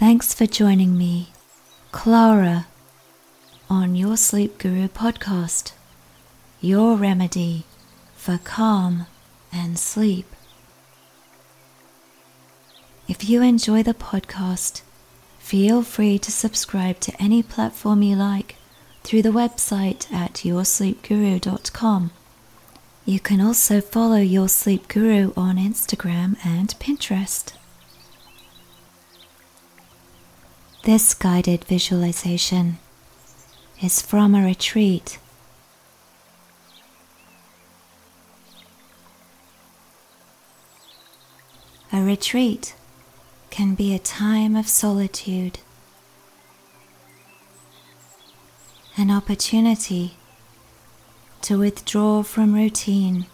Thanks for joining me, Clara, on your Sleep Guru podcast, your remedy for calm and sleep. If you enjoy the podcast, feel free to subscribe to any platform you like through the website at yoursleepguru.com. You can also follow Your Sleep Guru on Instagram and Pinterest. This guided visualization is from a retreat. A retreat can be a time of solitude, an opportunity to withdraw from routine.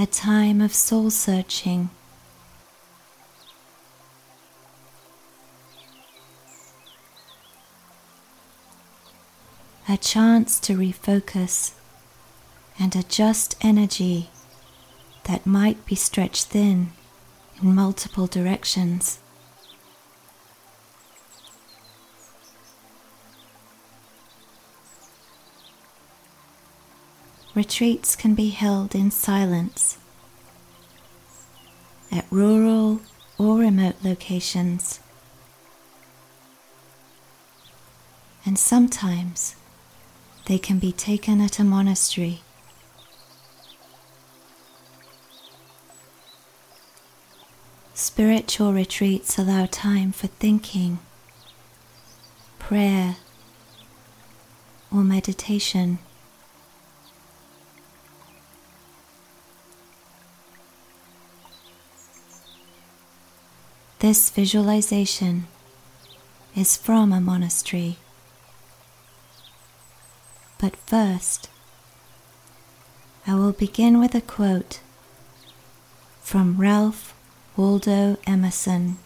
A time of soul searching. A chance to refocus and adjust energy that might be stretched thin in multiple directions. Retreats can be held in silence at rural or remote locations, and sometimes they can be taken at a monastery. Spiritual retreats allow time for thinking, prayer, or meditation. This visualization is from a monastery. But first, I will begin with a quote from Ralph Waldo Emerson.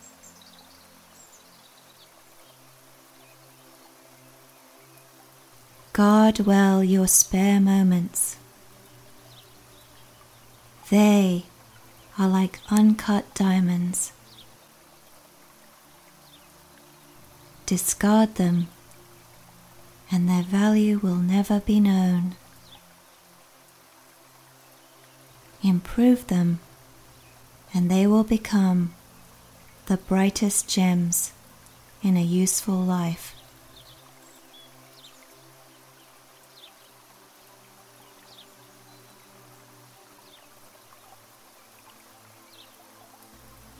Guard well your spare moments. They are like uncut diamonds. Discard them, and their value will never be known. Improve them and they will become the brightest gems in a useful life.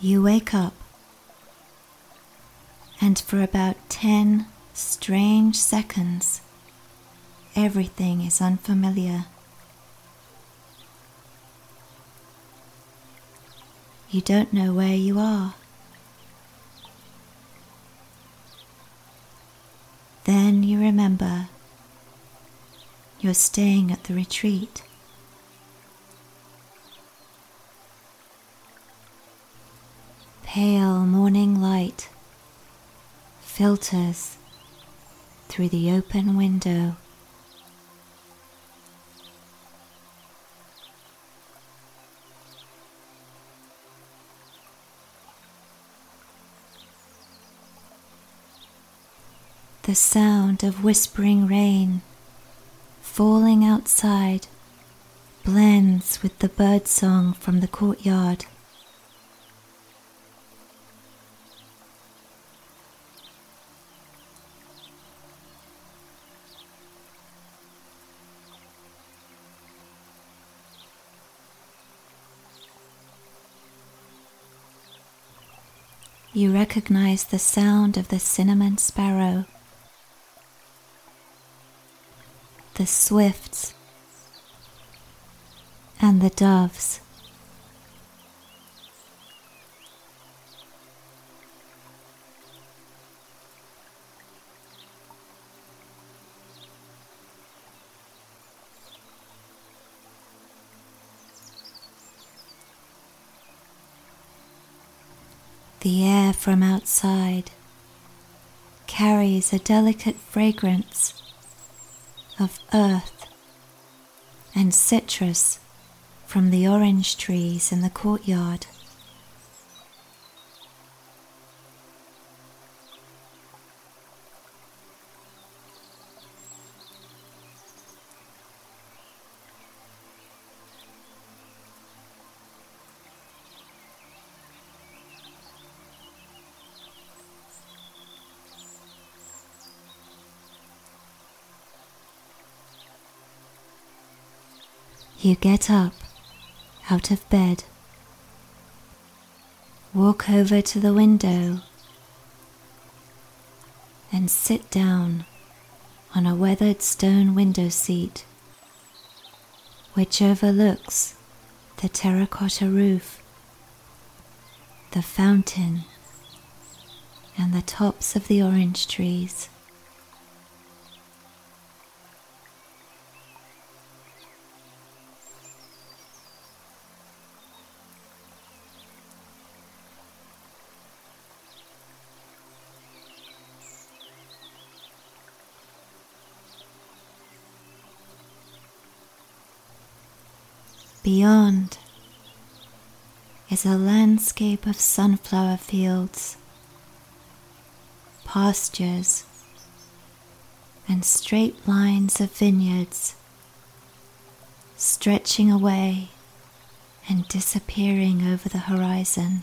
You wake up, and for about 10 strange seconds, everything is unfamiliar. You don't know where you are. Then you remember you're staying at the retreat. Pale morning light filters through the open window. the sound of whispering rain falling outside blends with the bird song from the courtyard. You recognize the sound of the cinnamon sparrow the swifts and the doves. The air from outside carries a delicate fragrance of earth and citrus from the orange trees in the courtyard. You get up out of bed, walk over to the window, and sit down on a weathered stone window seat which overlooks the terracotta roof, the fountain, and the tops of the orange trees. Beyond is a landscape of sunflower fields, pastures, and straight lines of vineyards stretching away and disappearing over the horizon.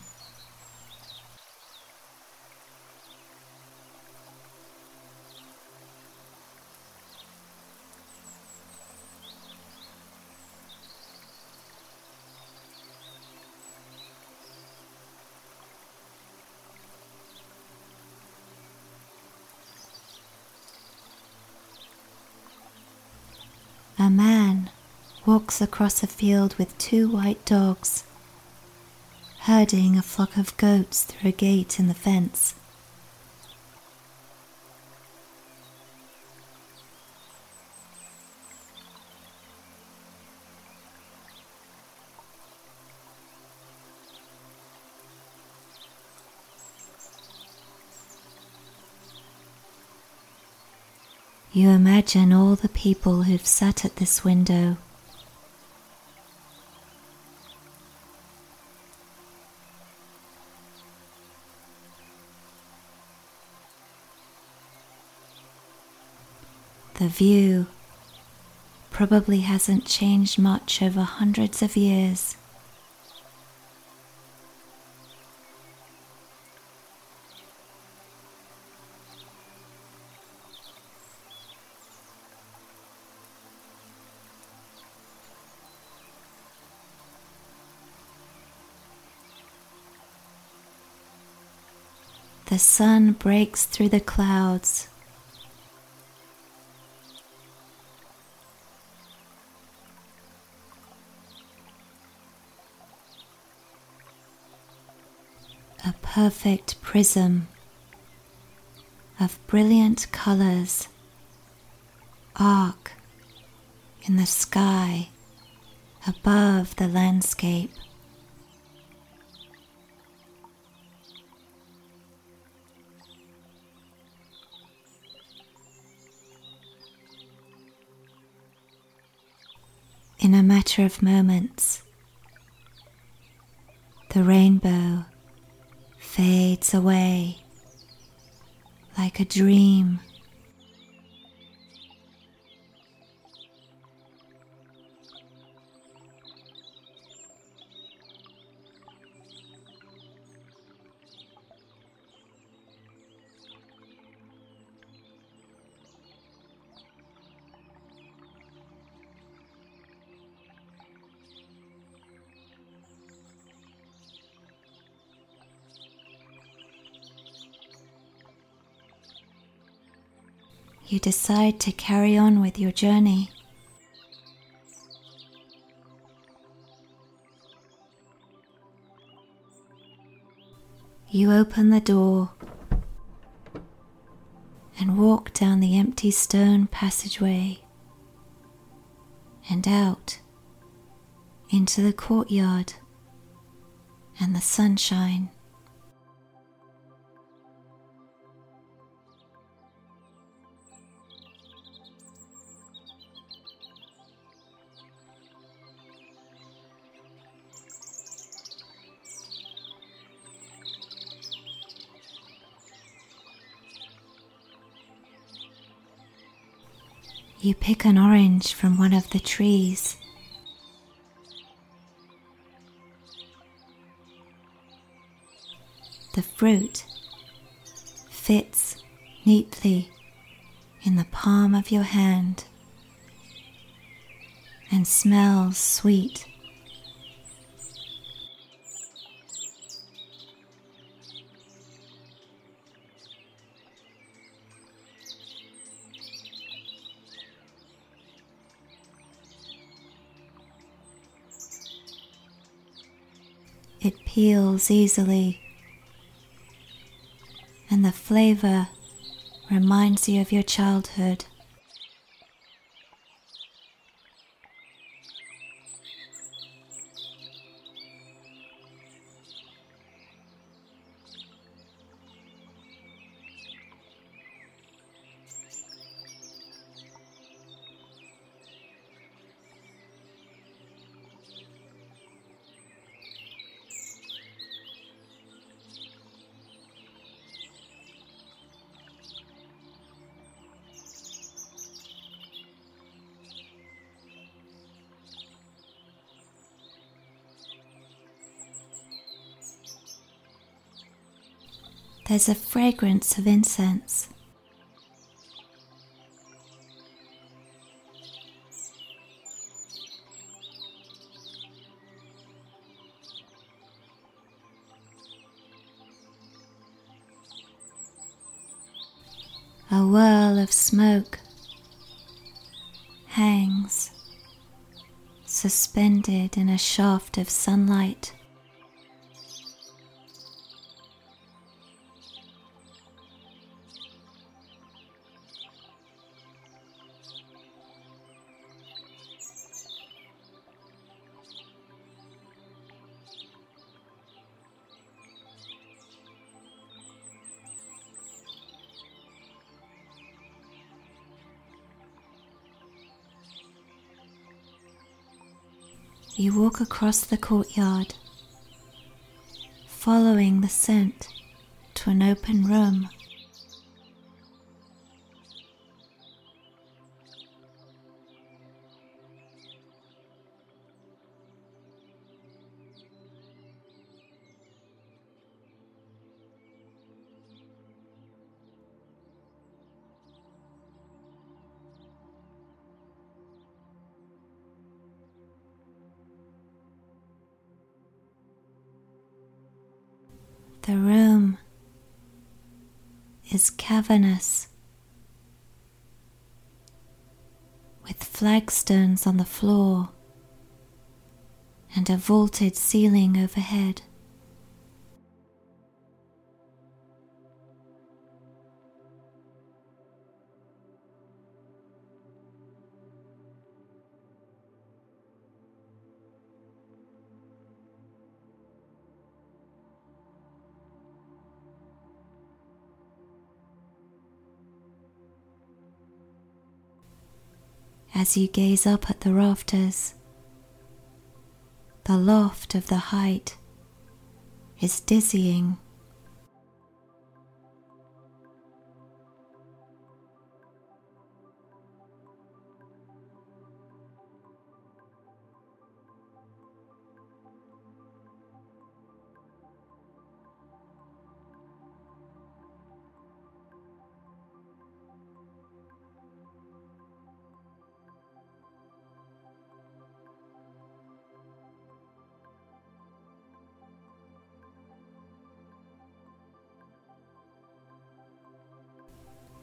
Walks across a field with two white dogs, herding a flock of goats through a gate in the fence. You imagine all the people who've sat at this window. The view probably hasn't changed much over hundreds of years. The sun breaks through the clouds. Perfect prism of brilliant colors arc in the sky above the landscape. in a matter of moments. The rainbow fades away like a dream. You decide to carry on with your journey. You open the door and walk down the empty stone passageway and out into the courtyard and the sunshine. You pick an orange from one of the trees. The fruit fits neatly in the palm of your hand and smells sweet. Peels easily, and the flavor reminds you of your childhood. There's a fragrance of incense. A whirl of smoke hangs suspended in a shaft of sunlight. You walk across the courtyard, following the scent to an open room. The room is cavernous with flagstones on the floor and a vaulted ceiling overhead. As you gaze up at the rafters. The loft of the height is dizzying.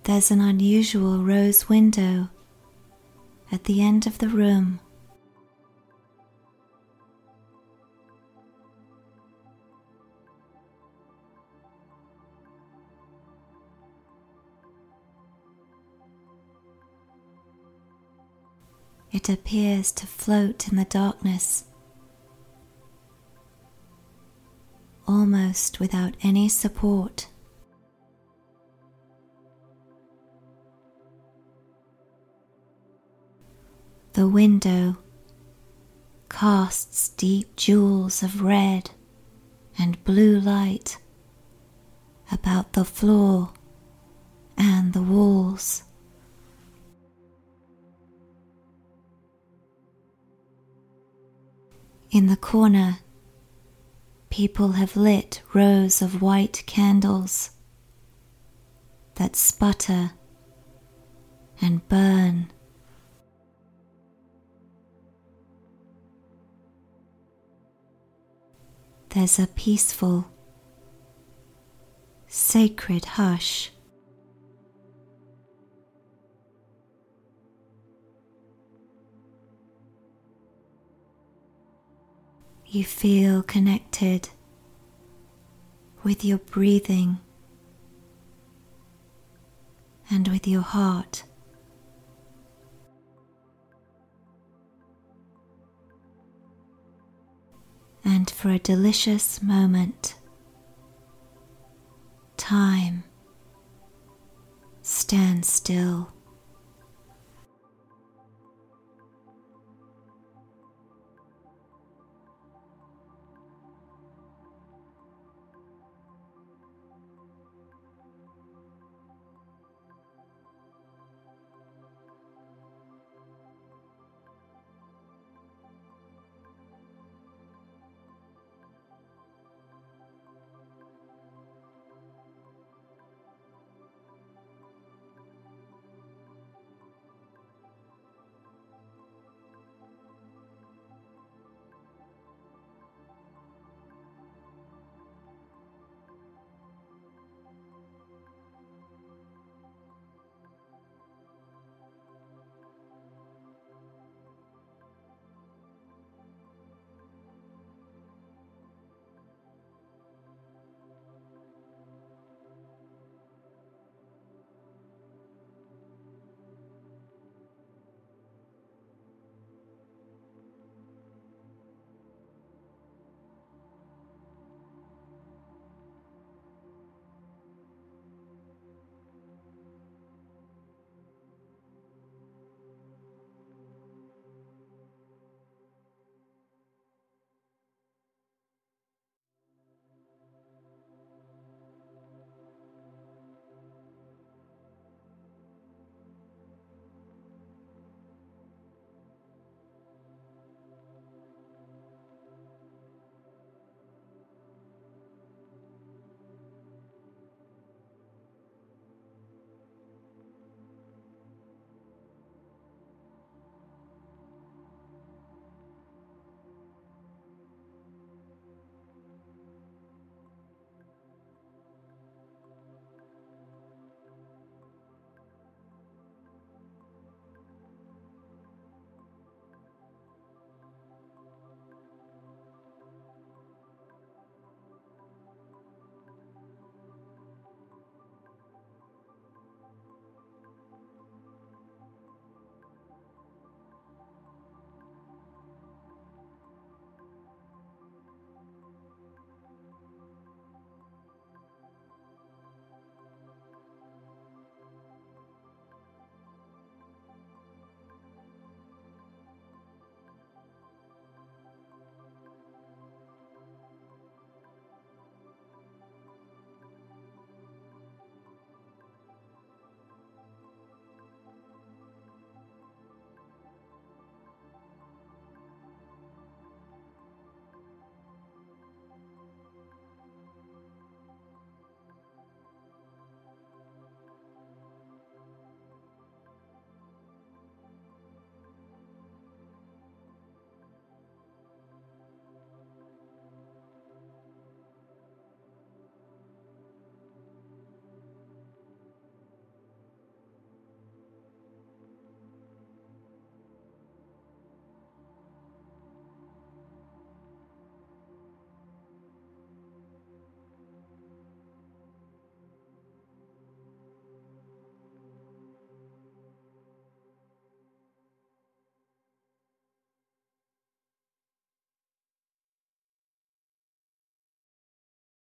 There's an unusual rose window at the end of the room. It appears to float in the darkness, almost without any support. the window casts deep jewels of red and blue light about the floor and the walls. In the corner, people have lit rows of white candles that sputter and burn. There's a peaceful, sacred hush. You feel connected with your breathing and with your heart. And for a delicious moment, time stands still.